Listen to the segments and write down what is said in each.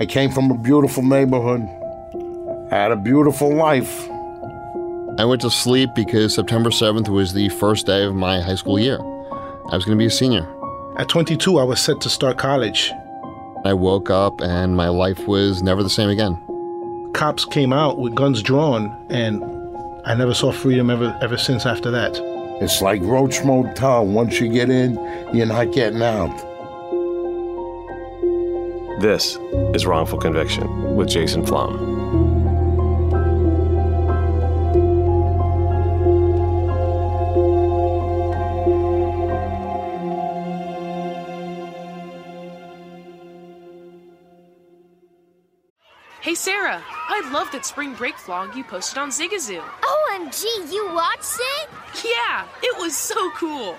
I came from a beautiful neighborhood, I had a beautiful life. I went to sleep because September 7th was the first day of my high school year. I was going to be a senior. At 22, I was set to start college. I woke up and my life was never the same again. Cops came out with guns drawn, and I never saw freedom ever ever since after that. It's like Roach Motel. Once you get in, you're not getting out. This is Wrongful Conviction with Jason Flom. Hey Sarah, I love that spring break vlog you posted on Zigazoo. OMG, you watched it? Yeah, it was so cool.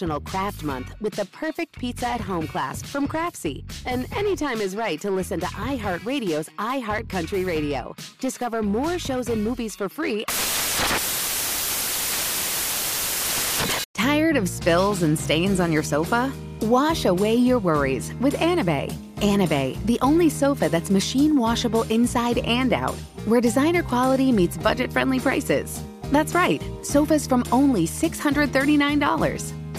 National Craft Month with the perfect pizza at home class from Craftsy. And anytime is right to listen to iHeartRadio's iHeartCountry Radio. Discover more shows and movies for free. Tired of spills and stains on your sofa? Wash away your worries with Anabei. Anabei, the only sofa that's machine washable inside and out, where designer quality meets budget friendly prices. That's right, sofas from only $639.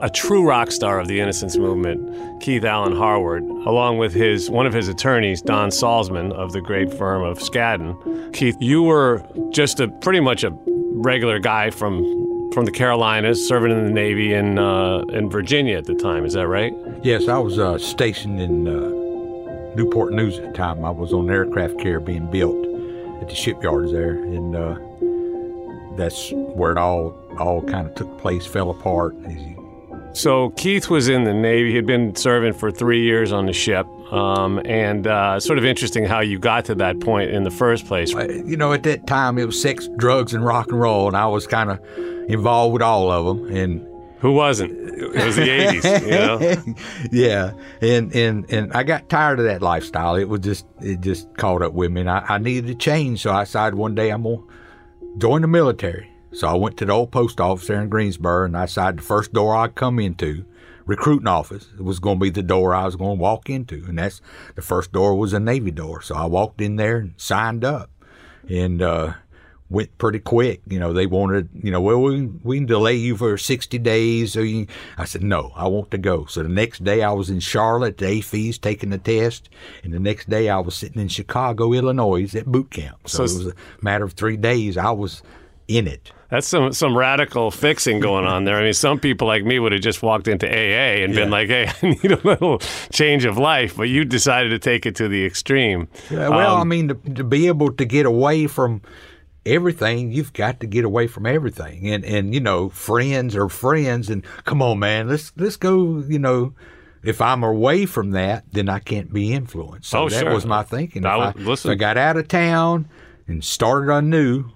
A true rock star of the innocence movement, Keith Allen Harward, along with his one of his attorneys, Don Salzman of the great firm of Skadden. Keith, you were just a pretty much a regular guy from from the Carolinas, serving in the Navy in uh, in Virginia at the time. Is that right? Yes, I was uh, stationed in uh, Newport News at the time. I was on aircraft carrier being built at the shipyards there, and uh, that's where it all all kind of took place, fell apart. So Keith was in the Navy. He'd been serving for three years on the ship, um, and uh, sort of interesting how you got to that point in the first place. You know, at that time it was sex, drugs, and rock and roll, and I was kind of involved with all of them. And who wasn't? It was the '80s, you know. yeah, and and and I got tired of that lifestyle. It was just it just caught up with me, and I, I needed to change. So I decided one day I'm gonna join the military. So I went to the old post office there in Greensboro and I decided the first door I'd come into, recruiting office, it was going to be the door I was going to walk into. And that's the first door was a Navy door. So I walked in there and signed up and, uh, went pretty quick. You know, they wanted, you know, well, we, we can delay you for 60 days. So you, I said, no, I want to go. So the next day I was in Charlotte, the AFEES, taking the test. And the next day I was sitting in Chicago, Illinois at boot camp. So, so it was a matter of three days. I was in it. That's some some radical fixing going on there. I mean, some people like me would have just walked into AA and been like, "Hey, I need a little change of life," but you decided to take it to the extreme. Yeah, well, Um, I mean, to, to be able to get away from everything, you've got to get away from everything. And and you know, friends are friends. And come on, man, let's let's go. You know, if I'm away from that, then I can't be influenced. So Oh, that sure. was my thinking. I I, listen. if I got out of town and started anew,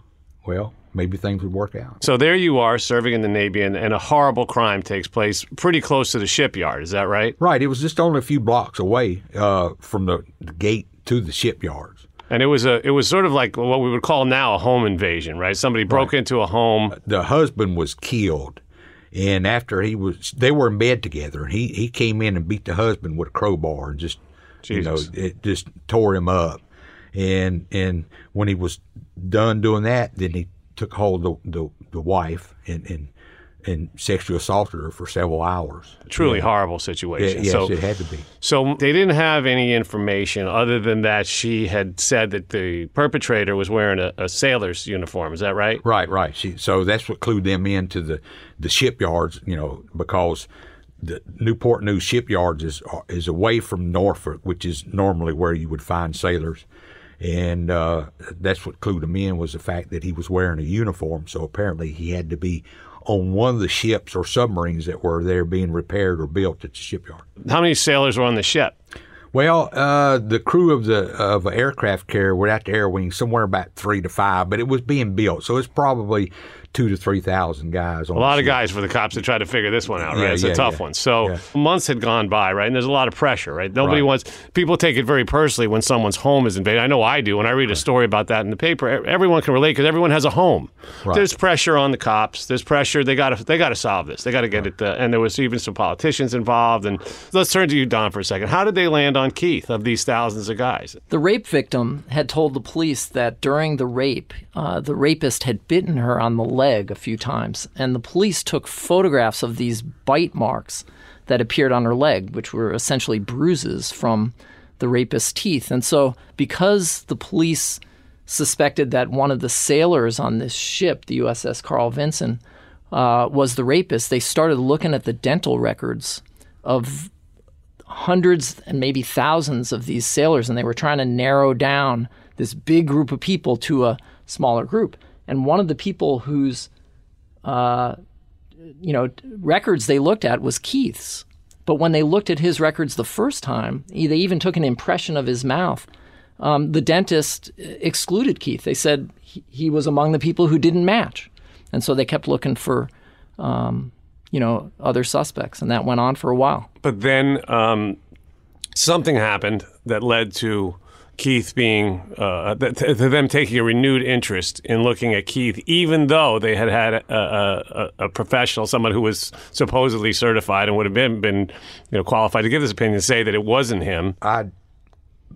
well, maybe things would work out. So there you are serving in the Navy, and, and a horrible crime takes place pretty close to the shipyard. Is that right? Right. It was just only a few blocks away uh, from the, the gate to the shipyards. And it was a it was sort of like what we would call now a home invasion, right? Somebody broke into a home. the husband was killed and after he was they were in bed together and he he came in and beat the husband with a crowbar and just you know it just tore him up and and when he was done doing that then he took hold of the the, the wife and and and sexually assaulted her for several hours Truly Yeah. horrible situation. yes so, it had to be so they didn't have any information other than that she had said that the perpetrator was wearing a, a sailor's uniform. Is that right? Right, right. She, so that's what clued them into the, the shipyards, you know, because the Newport News shipyards is is away from Norfolk, which is normally where you would find sailors, and uh, that's what clued him in was the fact that he was wearing a uniform. So apparently he had to be on one of the ships or submarines that were there being repaired or built at the shipyard. How many sailors were on the ship? Well, uh, the crew of the of an aircraft carrier without the air wing somewhere about three to five, but it was being built, so it's probably two to three thousand guys. On A lot of guys for the cops to try to figure this one out, right? Yeah, it's yeah, a tough yeah. one. So months had gone by, right? And there's a lot of pressure, right? Nobody Right. wants people take it very personally when someone's home is invaded. I know I do. When I read a story about that in the paper, everyone can relate because everyone has a home. Right. There's pressure on the cops. There's pressure. They got to they got to solve this. They got to get it. Uh, and there was even some politicians involved. And let's turn to you, Don, for a second. How did they land on Keith of these thousands of guys? The rape victim had told the police that during the rape, uh, the rapist had bitten her on the leg a few times, and the police took photographs of these bite marks that appeared on her leg, which were essentially bruises from the rapist's teeth. And so, because the police suspected that one of the sailors on this ship, the USS Carl Vinson, uh, was the rapist, they started looking at the dental records of hundreds and maybe thousands of these sailors, and they were trying to narrow down this big group of people to a smaller group. And one of the people whose, uh, you know, records they looked at was Keith's. But when they looked at his records the first time, they even took an impression of his mouth. Um, the dentist excluded Keith. They said he, he was among the people who didn't match, and so they kept looking for, um, you know, other suspects, and that went on for a while. But then um, something happened that led to Keith being, uh, th- to them taking a renewed interest in looking at Keith, even though they had had a, a, a, a professional, someone who was supposedly certified and would have been, been you know, qualified to give this opinion, say that it wasn't him. I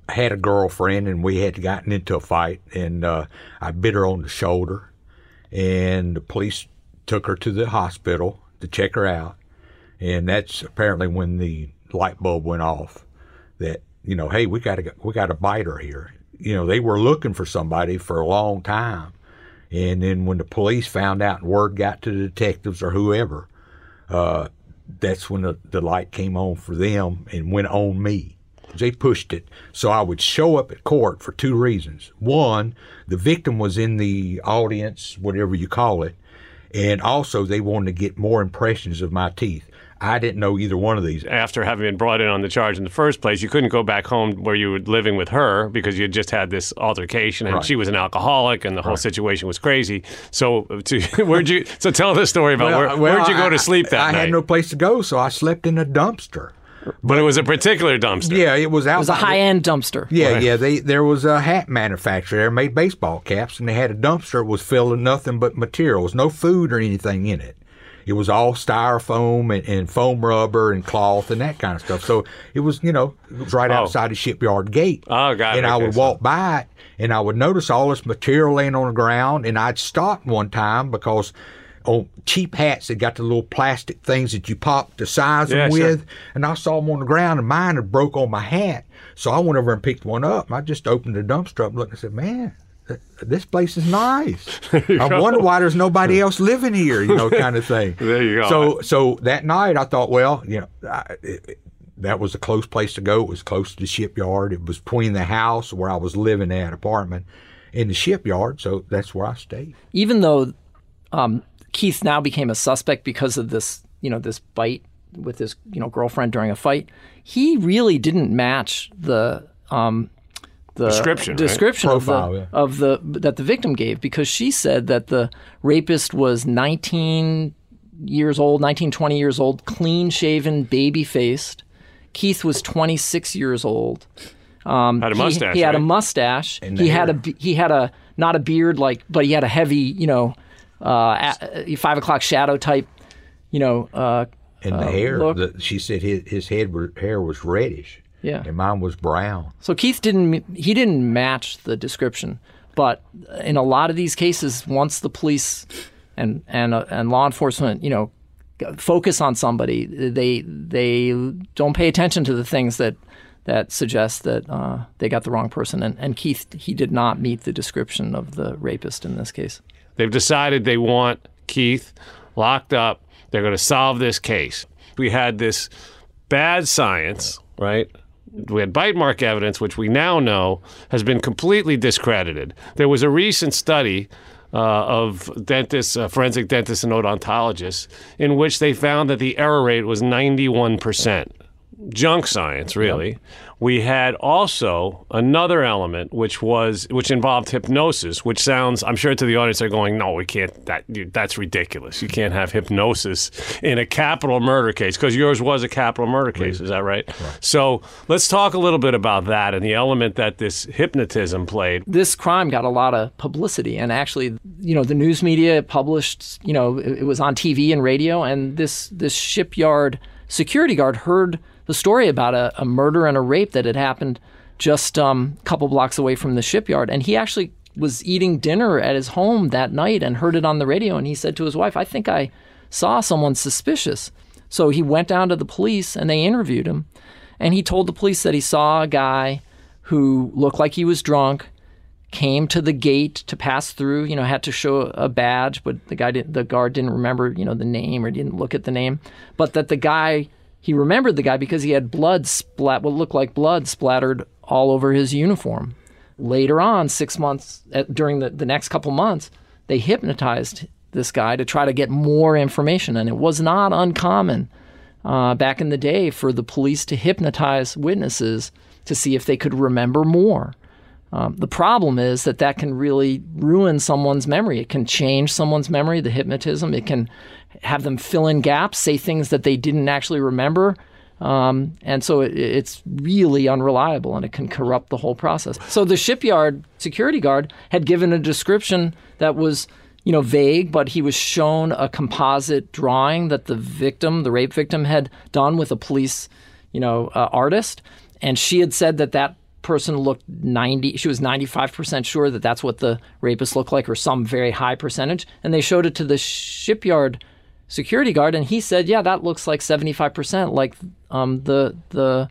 had a girlfriend and we had gotten into a fight and uh, I bit her on the shoulder and the police took her to the hospital to check her out and that's apparently when the light bulb went off that you know hey we got to we got to bite her here you know they were looking for somebody for a long time and then when the police found out and word got to the detectives or whoever uh, that's when the, the light came on for them and went on me. They pushed it so I would show up at court for two reasons. One, the victim was in the audience, whatever you call it, and also they wanted to get more impressions of my teeth. I didn't know either one of these. After having been brought in on the charge in the first place, you couldn't go back home where you were living with her because you had just had this altercation, and Right. she was an alcoholic, and the whole situation was crazy. So, uh, to, where'd you? So, tell the story about where, Well, well, where'd you go I- to sleep that I, night? had no place to go, so I slept in a dumpster. But it was a particular dumpster. Yeah, it was out. It was a high end dumpster. Yeah, yeah. They there was a hat manufacturer there made baseball caps, and they had a dumpster. that was filled with nothing but materials, no food or anything in it. It was all styrofoam and, and foam rubber and cloth and that kind of stuff. So it was, you know, it was right Oh. outside the shipyard gate. Oh, got it. And I would so- walk by it, and I would notice all this material laying on the ground, and I'd stop one time because. On cheap hats, they got the little plastic things that you pop the size Yeah, them sure. with, and I saw them on the ground, and mine had broke on my hat. So I went over and picked one up. I just opened the dumpster up and looked and said, "Man, this place is nice. I wonder why there's nobody else living here, you know, kind of thing. There you go. So, so that night I thought, well, you know, I, it, that was a close place to go. It was close to the shipyard. It was between the house where I was living at apartment and the shipyard. So that's where I stayed. Even though um, Keith now became a suspect because of this, you know, this bite with his, you know, girlfriend during a fight, he really didn't match the um, the Description, right? description Profile, of the yeah. of the that the victim gave because she said that the rapist was 19 years old, 19, 20 years old, clean shaven, baby faced. Keith was 26 years old. Um, Had a he- mustache, He, had a mustache. And the He had a he had a not a beard like, but he had a heavy, you know, uh, a, five o'clock shadow type, you know. Uh, And the uh, hair, the, she said his, his head were, hair was reddish. Yeah. And mine was brown. So Keith didn't he didn't match the description, but in a lot of these cases, once the police and and uh, and law enforcement, you know, focus on somebody, they they don't pay attention to the things that that suggest that uh, they got the wrong person. And, and Keith he did not meet the description of the rapist in this case. They've decided they want Keith locked up. They're going to solve this case. We had this bad science, right? We had bite mark evidence, which we now know has been completely discredited. There was a recent study uh, of dentists, uh, forensic dentists, and odontologists, in which they found that the error rate was 91%. Junk science, really. We had also another element, which was which involved hypnosis, which sounds. I'm sure to the audience they're going, "No, we can't. That that's ridiculous. You can't have hypnosis in a capital murder case because yours was a capital murder case. Is that right? So let's talk a little bit about that and the element that this hypnotism played. this crime got a lot of publicity and actually you know the news media published you know it, it was on TV and radio and this this shipyard security guard heard the story about a, a murder and a rape that had happened just um, a couple blocks away from the shipyard. And he actually was eating dinner at his home that night and heard it on the radio. And he said to his wife I think I saw someone suspicious. So he went down to the police and they interviewed him. And he told the police that he saw a guy who looked like he was drunk came to the gate to pass through, you know, had to show a badge, but the guy didn't, the guard didn't remember, you know, the name or didn't look at the name, but that the guy, he remembered the guy because he had blood splat, what looked like blood splattered all over his uniform. Later on, six months, uh, during the, the next couple months, they hypnotized this guy to try to get more information. And it was not uncommon uh, back in the day for the police to hypnotize witnesses to see if they could remember more. Um, the problem is that that can really ruin someone's memory. It can change someone's memory, the hypnotism. It can have them fill in gaps, say things that they didn't actually remember. Um, and so it, it's really unreliable and it can corrupt the whole process. So the shipyard security guard had given a description that was, you know, vague, but he was shown a composite drawing that the victim, the rape victim, had done with a police, you know, uh, artist. And she had said that that person looked 90 she was 95% sure that that's what the rapist looked like or some very high percentage and they showed it to the shipyard security guard and he said yeah that looks like 75% like um, the the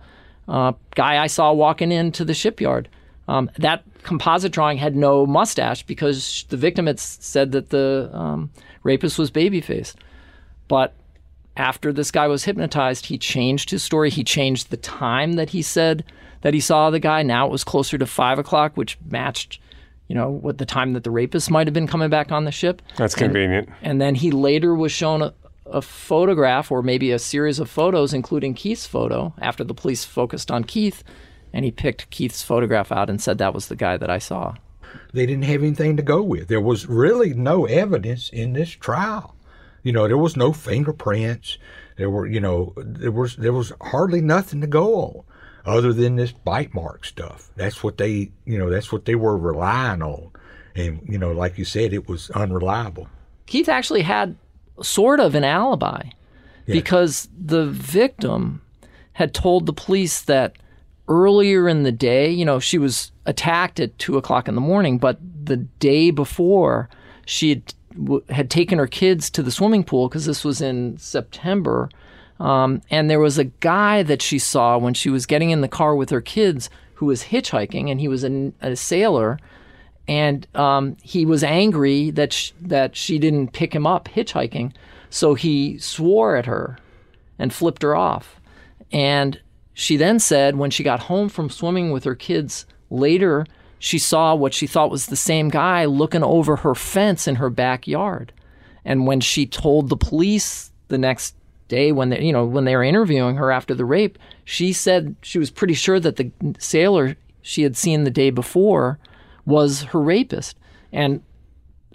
uh, guy i saw walking into the shipyard um, that composite drawing had no mustache because the victim had said that the um, rapist was baby faced but after this guy was hypnotized, he changed his story. He changed the time that he said that he saw the guy. Now it was closer to five o'clock, which matched, you know, what the time that the rapist might have been coming back on the ship. That's convenient. And then he later was shown a, a photograph or maybe a series of photos, including Keith's photo, after the police focused on Keith. And he picked Keith's photograph out and said that was the guy that I saw. They didn't have anything to go with. There was really no evidence in this trial. You know, there was no fingerprints. There were, you know, there was there was hardly nothing to go on other than this bite mark stuff. That's what they, you know, that's what they were relying on. And you know, like you said, it was unreliable. Keith actually had sort of an alibi because the victim had told the police that earlier in the day, you know, she was attacked at two o'clock in the morning, but the day before she had, w- had taken her kids to the swimming pool because this was in September. Um, and there was a guy that she saw when she was getting in the car with her kids who was hitchhiking, and he was a, a sailor and um, he was angry that that she didn't pick him up hitchhiking, so he swore at her and flipped her off. And she then said when she got home from swimming with her kids later, she saw what she thought was the same guy looking over her fence in her backyard. And when she told the police the next day when they you know when they were interviewing her after the rape, she said she was pretty sure that the sailor she had seen the day before was her rapist. And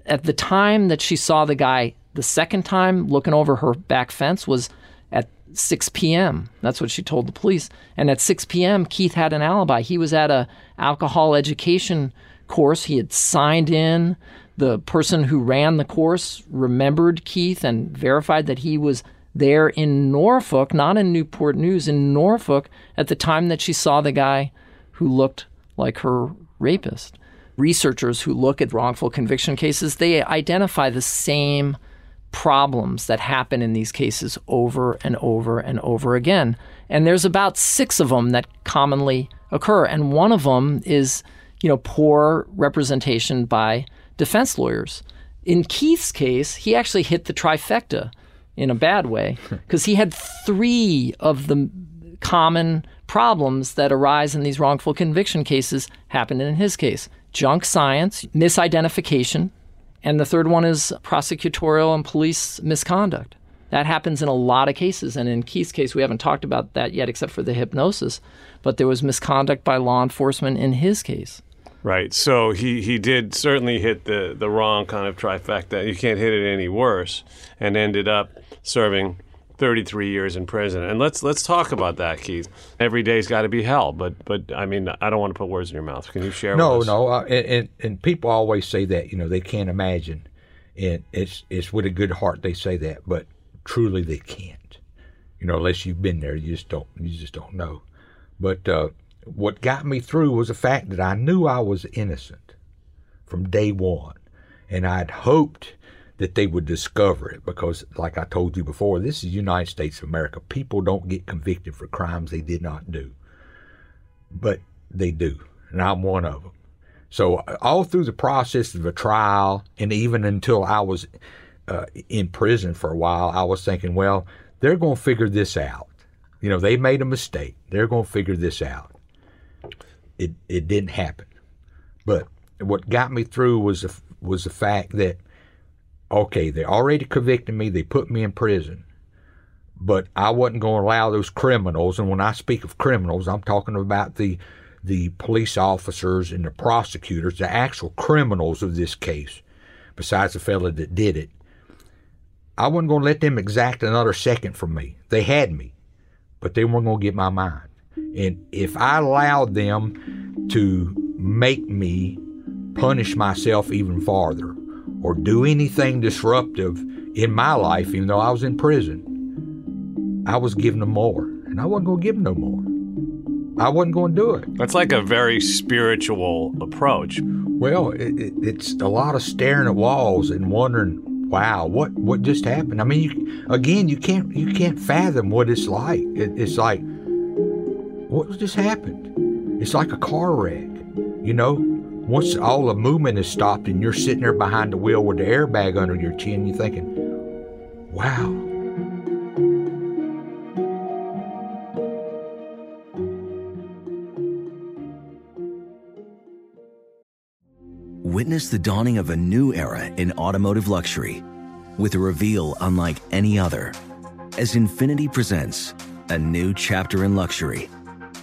at the time that she saw the guy the second time looking over her back fence was at 6 p.m. That's what she told the police. And at 6 p.m., Keith had an alibi. He was at a alcohol education course. He had signed in. The person who ran the course remembered Keith and verified that he was there in Norfolk, not in Newport News, in Norfolk at the time that she saw the guy who looked like her rapist. Researchers who look at wrongful conviction cases, they identify the same problems that happen in these cases over and over and over again. And there's about six of them that commonly occur. And one of them is, you know, poor representation by defense lawyers. In Keith's case, he actually hit the trifecta in a bad way because he had three of the common problems that arise in these wrongful conviction cases happened in his case junk science, misidentification, and the third one is prosecutorial and police misconduct. That happens in a lot of cases. And in Keith's case, we haven't talked about that yet, except for the hypnosis. But there was misconduct by law enforcement in his case. Right. So he, he did certainly hit the, the wrong kind of trifecta. You can't hit it any worse. And ended up serving 33 years in prison. And let's let's talk about that, Keith. Every day's got to be hell, but but I mean, I don't want to put words in your mouth. Can you share? No, with us? no, uh, and, and and people always say that you know they can't imagine, and it's it's with a good heart they say that, but truly they can't. You know, unless you've been there, you just don't you just don't know. But uh, what got me through was the fact that I knew I was innocent from day one, and I'd hoped that they would discover it because, like I told you before, this is United States of America. People don't get convicted for crimes they did not do, but they do, and I'm one of them. So all through the process of a trial, and even until I was uh, in prison for a while, I was thinking, well, they're going to figure this out. You know, they made a mistake. They're going to figure this out. It it didn't happen, but what got me through was the, was the fact that okay, they already convicted me, they put me in prison, but I wasn't going to allow those criminals. And when I speak of criminals, I'm talking about the the police officers and the prosecutors, the actual criminals of this case, besides the fella that did it. I wasn't going to let them exact another second from me. They had me, but they weren't going to get my mind. And if I allowed them to make me punish myself even farther or do anything disruptive in my life, even though I was in prison, I was giving them more. And I wasn't going to give them no more. I wasn't going to do it. That's like a very spiritual approach. Well, it, it, it's a lot of staring at walls and wondering, wow, what what just happened? I mean, you, again, you can't you can't fathom what it's like. It, it's like, what just happened? It's like a car wreck, you know. Once all the movement is stopped and you're sitting there behind the wheel with the airbag under your chin, you're thinking, wow. Witness the dawning of a new era in automotive luxury with a reveal unlike any other as Infiniti presents a new chapter in luxury,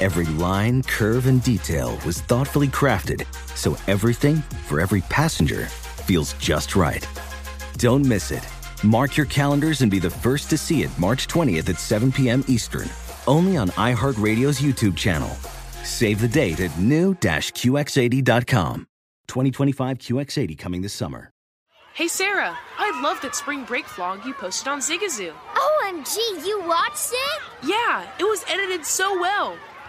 Every line, curve, and detail was thoughtfully crafted so everything for every passenger feels just right. Don't miss it. Mark your calendars and be the first to see it March 20th at 7 p.m. Eastern, only on iHeartRadio's YouTube channel. Save the date at new-QX80.com. 2025 QX80 coming this summer. Hey, Sarah, I love that spring break vlog you posted on Zigazoo. OMG, you watched it? Yeah, it was edited so well.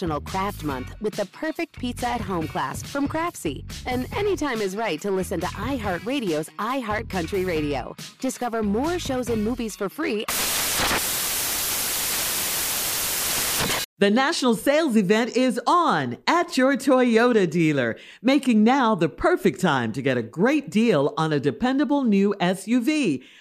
National Craft Month with the perfect pizza at home class from Craftsy. And anytime is right to listen to iHeartRadio's iHeartCountry Radio. Discover more shows and movies for free. The national sales event is on at your Toyota dealer, making now the perfect time to get a great deal on a dependable new SUV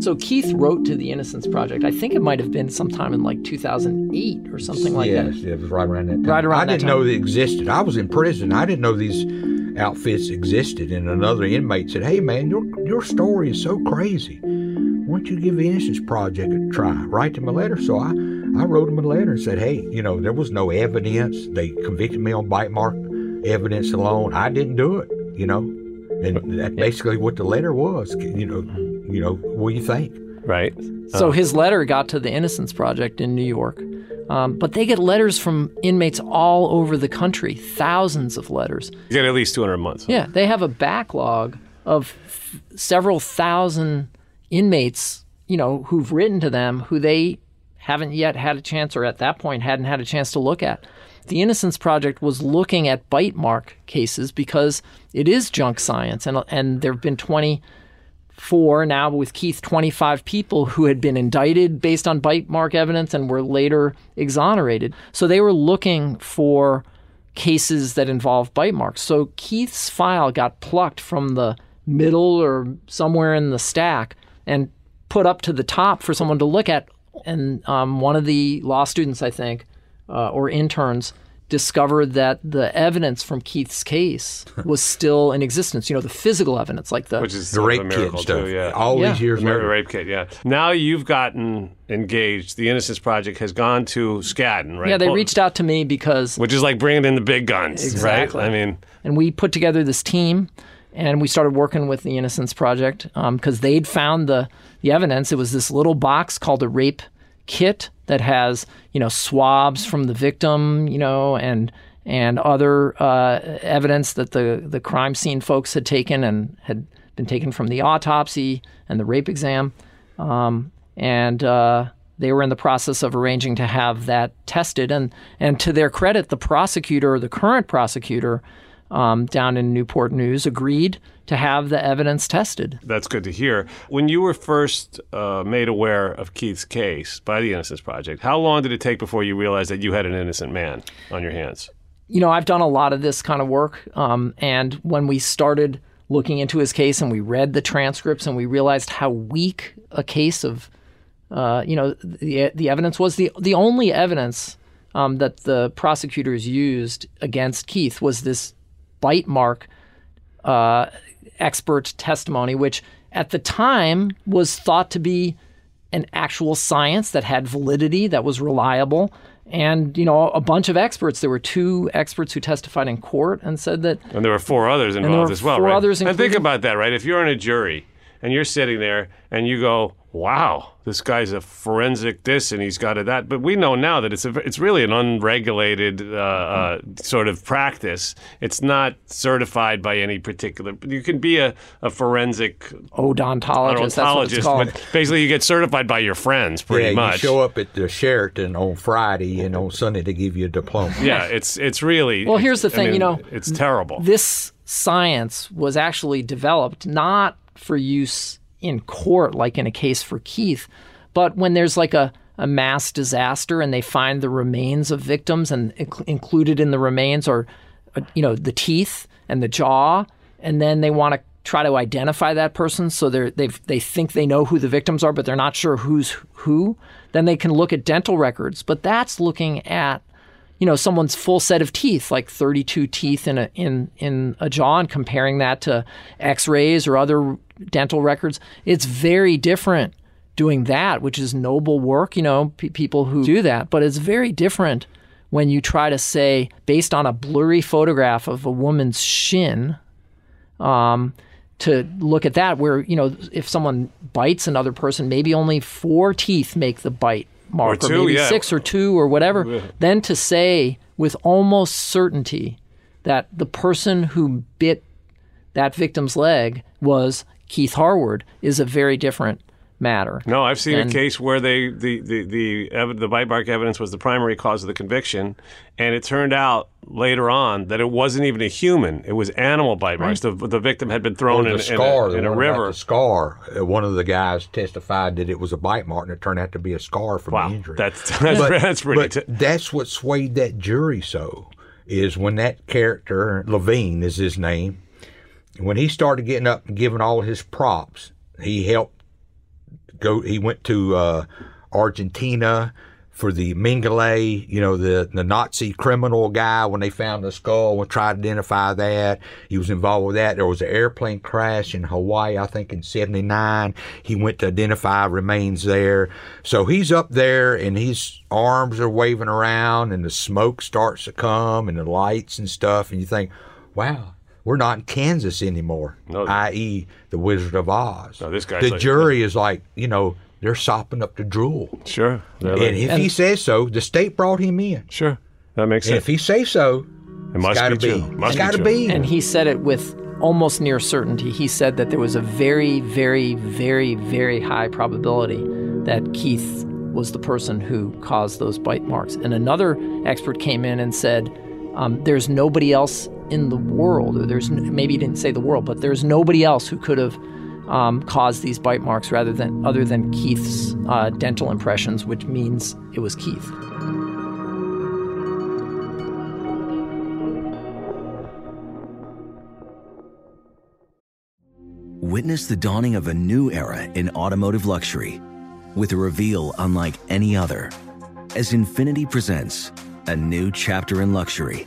So Keith wrote to the Innocence Project. I think it might have been sometime in like 2008 or something like yes, that. Yes, it was right around that time. Right around I didn't know they existed. I was in prison. I didn't know these outfits existed. And another inmate said, "Hey, man, your your story is so crazy. Why don't you give the Innocence Project a try? Write them a letter." So I I wrote them a letter and said, "Hey, you know, there was no evidence. They convicted me on bite mark evidence alone. I didn't do it. You know." And that's basically what the letter was. You know, you know, what do you think? Right. So Oh. his letter got to the Innocence Project in New York. Um, but they get letters from inmates all over the country, thousands of letters. You get at least 200 a month. Yeah, they have a backlog of f- several thousand inmates, you know, who've written to them who they haven't yet had a chance or at that point hadn't had a chance to look at. The Innocence Project was looking at bite mark cases because it is junk science and and there've been 24 now with Keith 25 people who had been indicted based on bite mark evidence and were later exonerated. So they were looking for cases that involve bite marks. So Keith's file got plucked from the middle or somewhere in the stack and put up to the top for someone to look at. And um, one of the law students, I think, uh, or interns, discovered that the evidence from Keith's case was still in existence. You know, the physical evidence, like the Which is The sort rape a kit miracle stuff. too, yeah. All these years the murder rape kit, yeah. Now you've gotten engaged. The Innocence Project has gone to Skadden, right? yeah, they reached out to me because which is like bringing in the big guns, Exactly. right? I mean, and we put together this team and we started working with the innocence project um, because they'd found the, the evidence it was this little box called a rape kit that has you know swabs from the victim you know and and other uh, evidence that the the crime scene folks had taken and had been taken from the autopsy and the rape exam um, and uh, they were in the process of arranging to have that tested. And and to their credit, the prosecutor, the current prosecutor, um, down in Newport News, agreed to have the evidence tested. That's good to hear. When you were first uh, made aware of Keith's case by the Innocence Project, how long did it take before you realized that you had an innocent man on your hands? You know, I've done a lot of this kind of work, um, and when we started looking into his case and we read the transcripts and we realized how weak a case of, uh, you know, the the evidence was the the only evidence um, that the prosecutors used against Keith was this bite mark uh, expert testimony, which at the time was thought to be an actual science that had validity, that was reliable. And, you know, a bunch of experts. There were two experts who testified in court and said that. And there were four others involved as well, four right? others, and think about that, right? If you're in a jury and you're sitting there and you go, "Wow, this guy's a forensic this and he's got a that," but we know now that it's a, it's really an unregulated uh, uh, sort of practice. It's not certified by any particular. You can be a, a forensic odontologist. That's what it's odontologist, called. but basically you get certified by your friends, pretty yeah, much. you show up at the Sheraton on Friday and on Sunday they give you a diploma. yeah, it's it's really. Well, here's the I thing, you know, it's terrible. This science was actually developed not for use in court, like in a case for Keith, but when there's like a, a mass disaster and they find the remains of victims, and inc- included in the remains are, uh, you know, the teeth and the jaw, and then they want to try to identify that person so they they they think they know who the victims are but they're not sure who's who then they can look at dental records. But that's looking at you know someone's full set of teeth like 32 teeth in a in in a jaw and comparing that to x-rays or other dental records it's very different doing that which is noble work you know pe people who do that. But it's very different when you try to say based on a blurry photograph of a woman's shin um, to look at that where you know if someone bites another person maybe only four teeth make the bite mark Or two, maybe yeah. six or two or whatever Yeah. then to say with almost certainty that the person who bit that victim's leg was Keith Harward is a very different matter. No, I've seen And- a case where they the the the, ev- the bite mark evidence was the primary cause of the conviction, and it turned out later on that it wasn't even a human; it was animal bite marks. The the victim had been thrown Or in, the in scar, a, the in a river. The scar. uh, One of the guys testified that it was a bite mark, and it turned out to be a scar from Wow, the injury. that's- that's- that's pretty But t- that's what swayed that jury so is when that character Levine is his name. When he started getting up and giving all his props, he helped go. He went to uh, Argentina for the Mengele, you know, the, the Nazi criminal guy when they found the skull and tried to identify that. He was involved with that. There was an airplane crash in Hawaii, I think in 79. He went to identify remains there. So he's up there and his arms are waving around and the smoke starts to come and the lights and stuff. And you think, wow, we're not in Kansas anymore, no, i.e., the Wizard of Oz. No, this guy's the like- jury is like, you know, they're sopping up the drool. Sure, They're And like- if he says so, the state brought him in. Sure, that makes And sense. if he says so, It must it's gotta be true. be. Must it's be got to true. be. And he said it with almost near certainty. He said that there was a very, very, very, very high probability that Keith was the person who caused those bite marks. And another expert came in and said, um, "There's nobody else in the world, or there's maybe he didn't say the world, but there's nobody else who could have um, caused these bite marks rather than other than Keith's uh, dental impressions, which means it was Keith." Witness the dawning of a new era in automotive luxury with a reveal unlike any other as Infiniti presents a new chapter in luxury,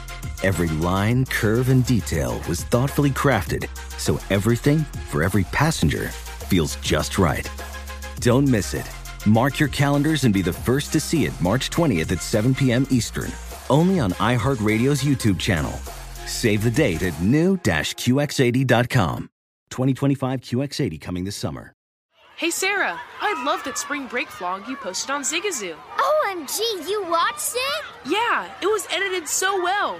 Every line, curve, and detail was thoughtfully crafted so everything for every passenger feels just right. Don't miss it. Mark your calendars and be the first to see it March 20th at 7 p.m. Eastern, only on iHeartRadio's YouTube channel. Save the date at new-QX80.com. 2025 QX80 coming this summer. Hey, Sarah, I love that spring break vlog you posted on Zigazoo. OMG, you watched it? Yeah, it was edited so well.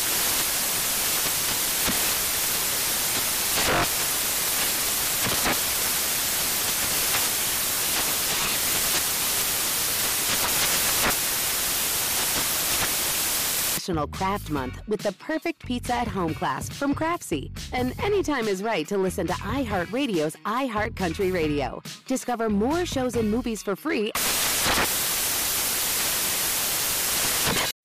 National Craft Month with the perfect pizza at home class from Craftsy. And anytime is right to listen to iHeartRadio's iHeartCountry Radio. Discover more shows and movies for free.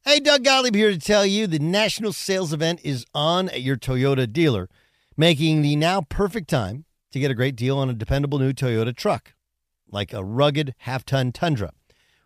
Hey, Doug Gottlieb here to tell you the national sales event is on at your Toyota dealer, making the now perfect time to get a great deal on a dependable new Toyota truck, like a rugged half ton Tundra.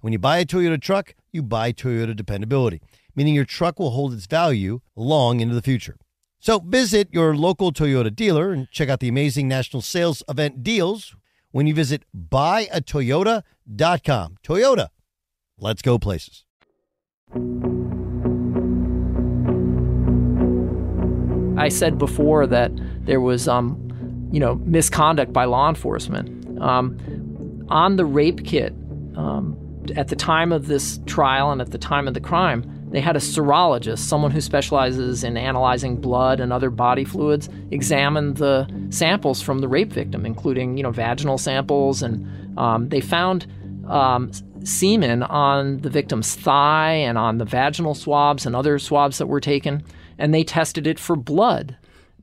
When you buy a Toyota truck, you buy Toyota dependability, meaning your truck will hold its value long into the future. So visit your local Toyota dealer and check out the amazing national sales event deals when you visit buyatoyota.com. Toyota, let's go places. I said before that there was, um, you know, misconduct by law enforcement. Um, on the rape kit, um, at the time of this trial and at the time of the crime, they had a serologist, someone who specializes in analyzing blood and other body fluids, examine the samples from the rape victim, including you know vaginal samples, and um, they found um, semen on the victim's thigh and on the vaginal swabs and other swabs that were taken, and they tested it for blood,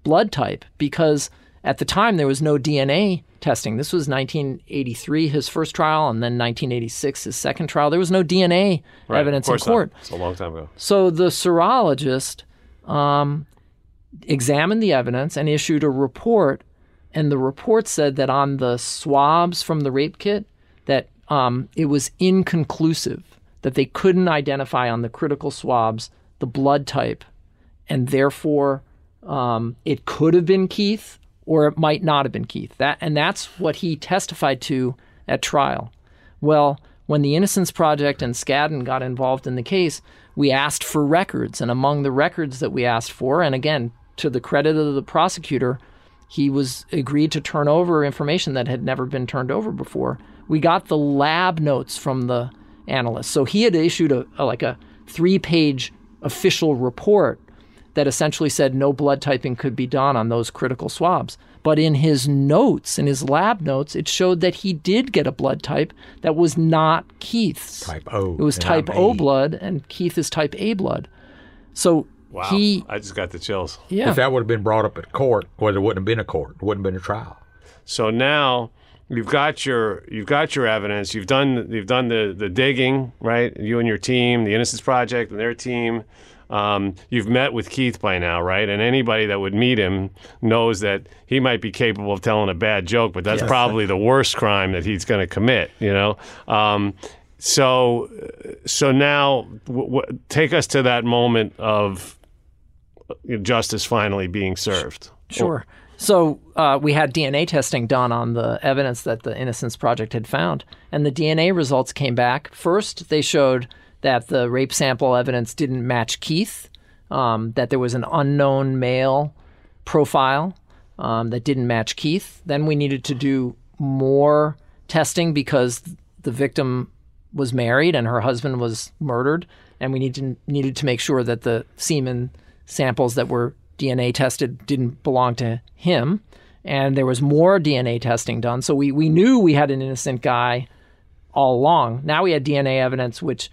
blood type, because at the time there was no DNA testing. This was 1983, his first trial, and then 1986, his second trial. There was no DNA Right, evidence in court. Not. It's a long time ago. So the serologist um, examined the evidence and issued a report, and the report said that on the swabs from the rape kit, that um, it was inconclusive, that they couldn't identify on the critical swabs the blood type, and therefore um, it could have been Keith or it might not have been Keith. That and that's what he testified to at trial. Well, when the Innocence Project and Skadden got involved in the case, we asked for records, and among the records that we asked for, and again, to the credit of the prosecutor, he was agreed to turn over information that had never been turned over before. We got the lab notes from the analyst. So he had issued a, a like a three-page official report that essentially said no blood typing could be done on those critical swabs. But in his notes, in his lab notes, it showed that he did get a blood type that was not Keith's. Type O. It was type I'm O A. blood, and Keith is type A blood. So Wow. he, I just got the chills. yeah. If that would have been brought up at court, well, there wouldn't have been a court. It wouldn't have been a trial. So now you've got your you've got your evidence. You've done you've done the the digging, right? You and your team, the Innocence Project and their team. Um, you've met with Keith by now, right? And anybody that would meet him knows that he might be capable of telling a bad joke, but that's Yes. probably the worst crime that he's going to commit. You know. Um, so so now w- w- take us to that moment of uh, justice finally being served. Sure. So uh, we had DNA testing done on the evidence that the Innocence Project had found, and the DNA results came back. First, they showed that the rape sample evidence didn't match Keith, um, that there was an unknown male profile um, that didn't match Keith. Then we needed to do more testing because the victim was married and her husband was murdered, and we needed to, needed to make sure that the semen samples that were DNA tested didn't belong to him. And there was more DNA testing done. So we, we knew we had an innocent guy all along. Now we had DNA evidence, which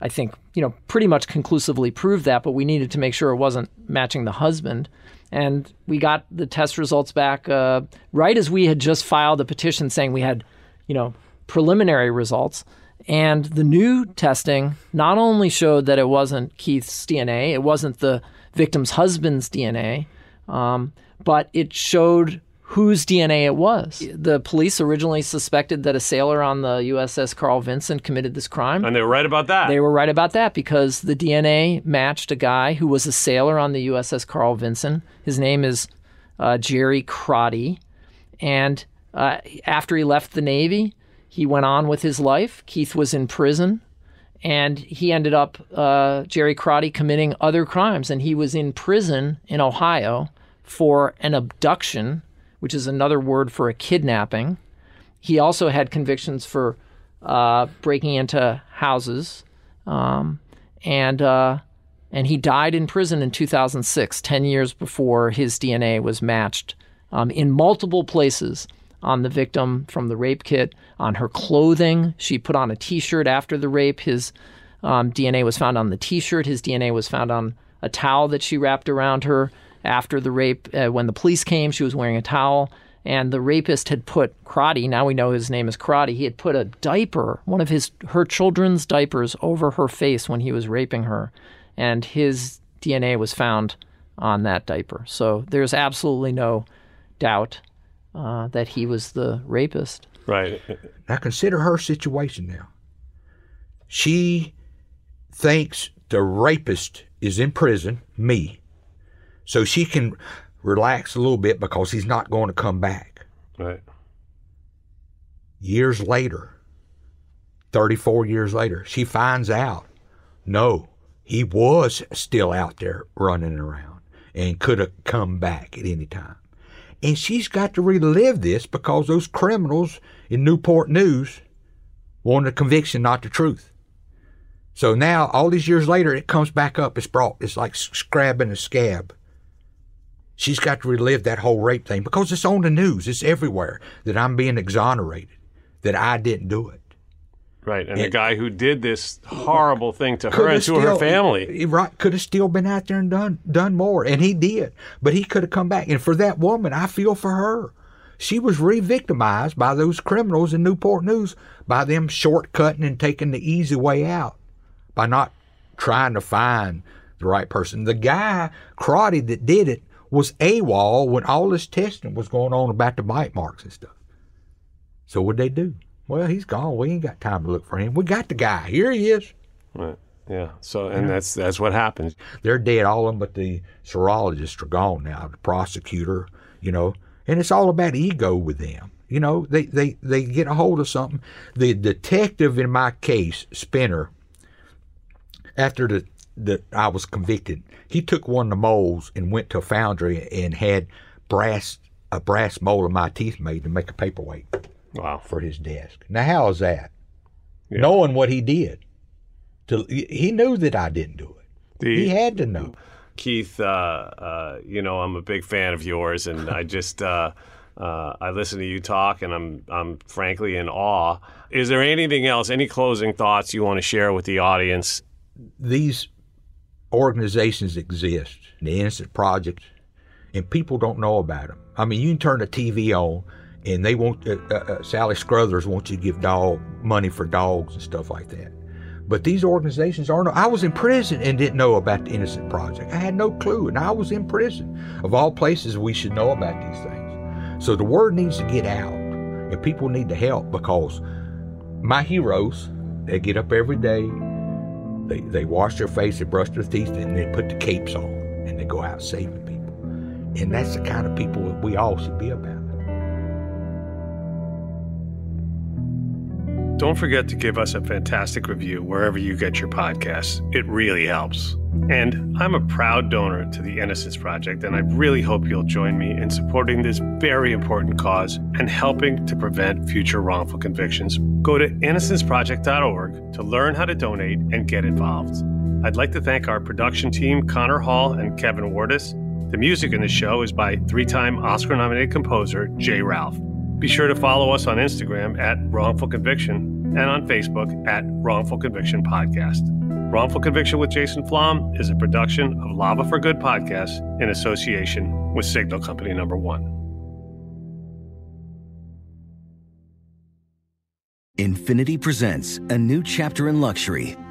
I think, you know, pretty much conclusively proved that, but we needed to make sure it wasn't matching the husband. And we got the test results back uh, right as we had just filed a petition saying we had, you know, preliminary results. And the new testing not only showed that it wasn't Keith's DNA, it wasn't the victim's husband's DNA, um, but it showed whose DNA it was. The police originally suspected that a sailor on the USS Carl Vinson committed this crime. And they were right about that. They were right about that because the DNA matched a guy who was a sailor on the USS Carl Vinson. His name is uh, Jerry Crotty. And uh, after he left the Navy, he went on with his life. Keith was in prison and he ended up uh, Jerry Crotty committing other crimes, and he was in prison in Ohio for an abduction, which is another word for a kidnapping. He also had convictions for uh, breaking into houses, um, and uh, and he died in prison in 2006, ten years before his DNA was matched um, in multiple places on the victim from the rape kit, on her clothing. She put on a t shirt after the rape. His um, DNA was found on the t shirt. His DNA was found on a towel that she wrapped around her after the rape. Uh, when the police came, she was wearing a towel. And the rapist had put Crotty, now we know his name is Crotty, he had put a diaper, one of his her children's diapers, over her face when he was raping her. And his DNA was found on that diaper. So there's absolutely no doubt uh, that he was the rapist. Right. Now consider her situation now. She thinks the rapist is in prison, me, so she can relax a little bit because he's not going to come back. Right. Years later, 34 years later, she finds out no, he was still out there running around and could have come back at any time. And she's got to relive this because those criminals in Newport News wanted a conviction, not the truth. So now, all these years later, it comes back up. It's brought. It's like scrabbing a scab. She's got to relive that whole rape thing because it's on the news. It's everywhere that I'm being exonerated, that I didn't do it. Right, and, the guy who did this horrible thing to her and to her family, right, could have still been out there and done done more, and he did. But he could have come back. And for that woman, I feel for her. She was re-victimized by those criminals in Newport News by them shortcutting and taking the easy way out by not trying to find the right person. The guy Crotty that did it was AWOL when all this testing was going on about the bite marks and stuff. So what'd they do? Well, he's gone. We ain't got time to look for him. We got the guy. Here he is. Right. Yeah. So, and that's that's what happens. They're dead, all of them, but the serologists are gone now. The prosecutor, you know, and it's all about ego with them. You know, they they they get a hold of something. The detective in my case, Spinner, after the that I was convicted, he took one of the molds and went to a foundry and had brass a brass mold of my teeth made to make a paperweight. Wow. For his desk. Now, how is that? Yeah. Knowing what he did. To, he knew that I didn't do it. The, he had to know. Keith, uh, uh, you know, I'm a big fan of yours, and I just. Uh, uh, I listen to you talk, and I'm I'm frankly in awe. Is there anything else? Any closing thoughts you want to share with the audience? These organizations exist, the Innocent Project, and people don't know about them. I mean, you can turn the TV on, and they want uh, uh, uh, Sally Struthers wants you to give dog money for dogs and stuff like that. But these organizations aren't. I was in prison and didn't know about the Innocent Project. I had no clue, and I was in prison. Of all places, we should know about these things. So the word needs to get out, and people need to help because my heroes, they get up every day, they they wash their face, they brush their teeth, and they put the capes on, and they go out saving people. And that's the kind of people that we all should be about. Don't forget to give us a fantastic review wherever you get your podcasts. It really helps. And I'm a proud donor to the Innocence Project, and I really hope you'll join me in supporting this very important cause and helping to prevent future wrongful convictions. Go to innocenceproject.org to learn how to donate and get involved. I'd like to thank our production team, Connor Hall and Kevin Wardis. The music in the show is by three time Oscar nominated composer J. Ralph. Be sure to follow us on Instagram at Wrongful Conviction and on Facebook at Wrongful Conviction Podcast. Wrongful Conviction with Jason Flom is a production of Lava for Good podcast in association with Signal Company Number One. Infiniti presents a new chapter in luxury,